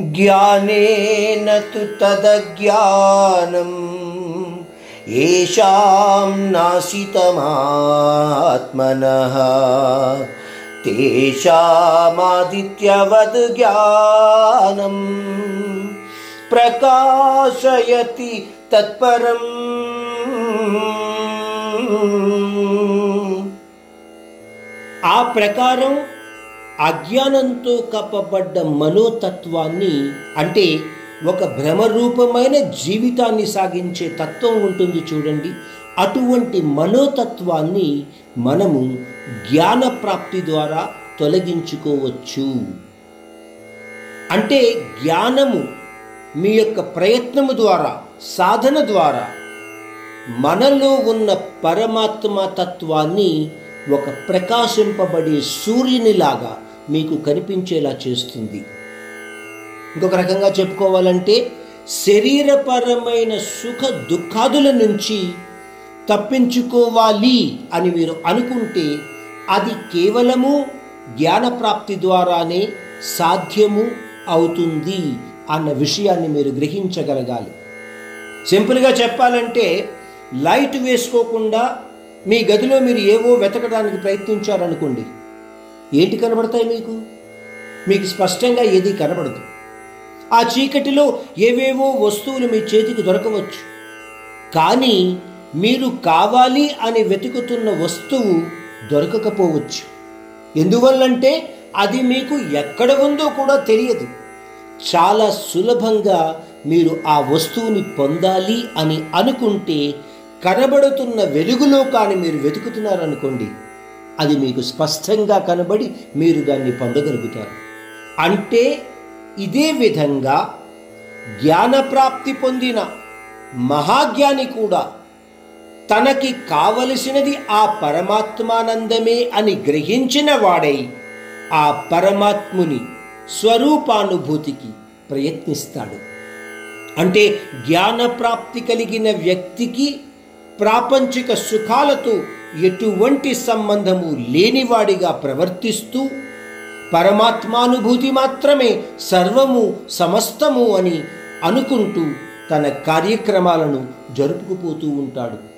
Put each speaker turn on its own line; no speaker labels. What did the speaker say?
ज्ञानेन तु तदज्ञानम्। येषां नाशितमात्मनः तेषामादित्यवद् ज्ञानम्। प्रकाशयति तत्परम्।
आ प्रकारों అజ్ఞానంతో కప్పబడ్డ మనోతత్వాన్ని అంటే ఒక భ్రమరూపమైన జీవితాన్ని సాగించే తత్వం ఉంటుంది చూడండి. అటువంటి మనోతత్వాన్ని మనము జ్ఞాన ప్రాప్తి ద్వారా తొలగించుకోవచ్చు. అంటే జ్ఞానము మీ యొక్క ప్రయత్నము ద్వారా సాధన ద్వారా మనలో ఉన్న పరమాత్మ తత్వాన్ని ఒక ప్రకాశింపబడే సూర్యునిలాగా మీకు కనిపించేలా చేస్తుంది. ఇంకొక రకంగా చెప్పుకోవాలంటే శరీరపరమైన సుఖ దుఃఖాదుల నుంచి తప్పించుకోవాలి అని మీరు అనుకుంటే అది కేవలము జ్ఞానప్రాప్తి ద్వారానే సాధ్యము అవుతుంది అన్న విషయాన్ని మీరు గ్రహించగలగాలి. సింపుల్గా చెప్పాలంటే లైట్ వేసుకోకుండా మీ గదిలో మీరు ఏవో వెతకడానికి ప్రయత్నించారనుకోండి ఏంటి కనబడతాయి మీకు? మీకు స్పష్టంగా ఏది కనబడదు. ఆ చీకటిలో ఏవేవో వస్తువులు మీ చేతికి దొరకవచ్చు. కానీ మీరు కావాలి అని వెతుకుతున్న వస్తువు దొరకకపోవచ్చు. ఎందువల్లంటే అది మీకు ఎక్కడ ఉందో కూడా తెలియదు. చాలా సులభంగా మీరు ఆ వస్తువుని పొందాలి అని అనుకుంటే కనబడుతున్న వెలుగులో కానీ మీరు వెతుకుతున్నారనుకోండి అది మీకు స్పష్టంగా కనబడి మీరు దాన్ని పొందగలుగుతారు. అంటే ఇదే విధంగా జ్ఞానప్రాప్తి పొందిన మహాజ్ఞాని కూడా తనకి కావలసినది ఆ పరమాత్మానందమే అని గ్రహించిన వాడై ఆ పరమాత్ముని స్వరూపానుభూతికి ప్రయత్నిస్తాడు. అంటే జ్ఞానప్రాప్తి కలిగిన వ్యక్తికి ప్రాపంచిక సుఖాలతో ఎటువంటి సంబంధము లేనివాడిగా ప్రవర్తిస్తూ పరమాత్మానుభూతి మాత్రమే సర్వము సమస్తము అని అనుకుంటూ తన కార్యక్రమాలను జరుపుకుపోతూ ఉంటాడు.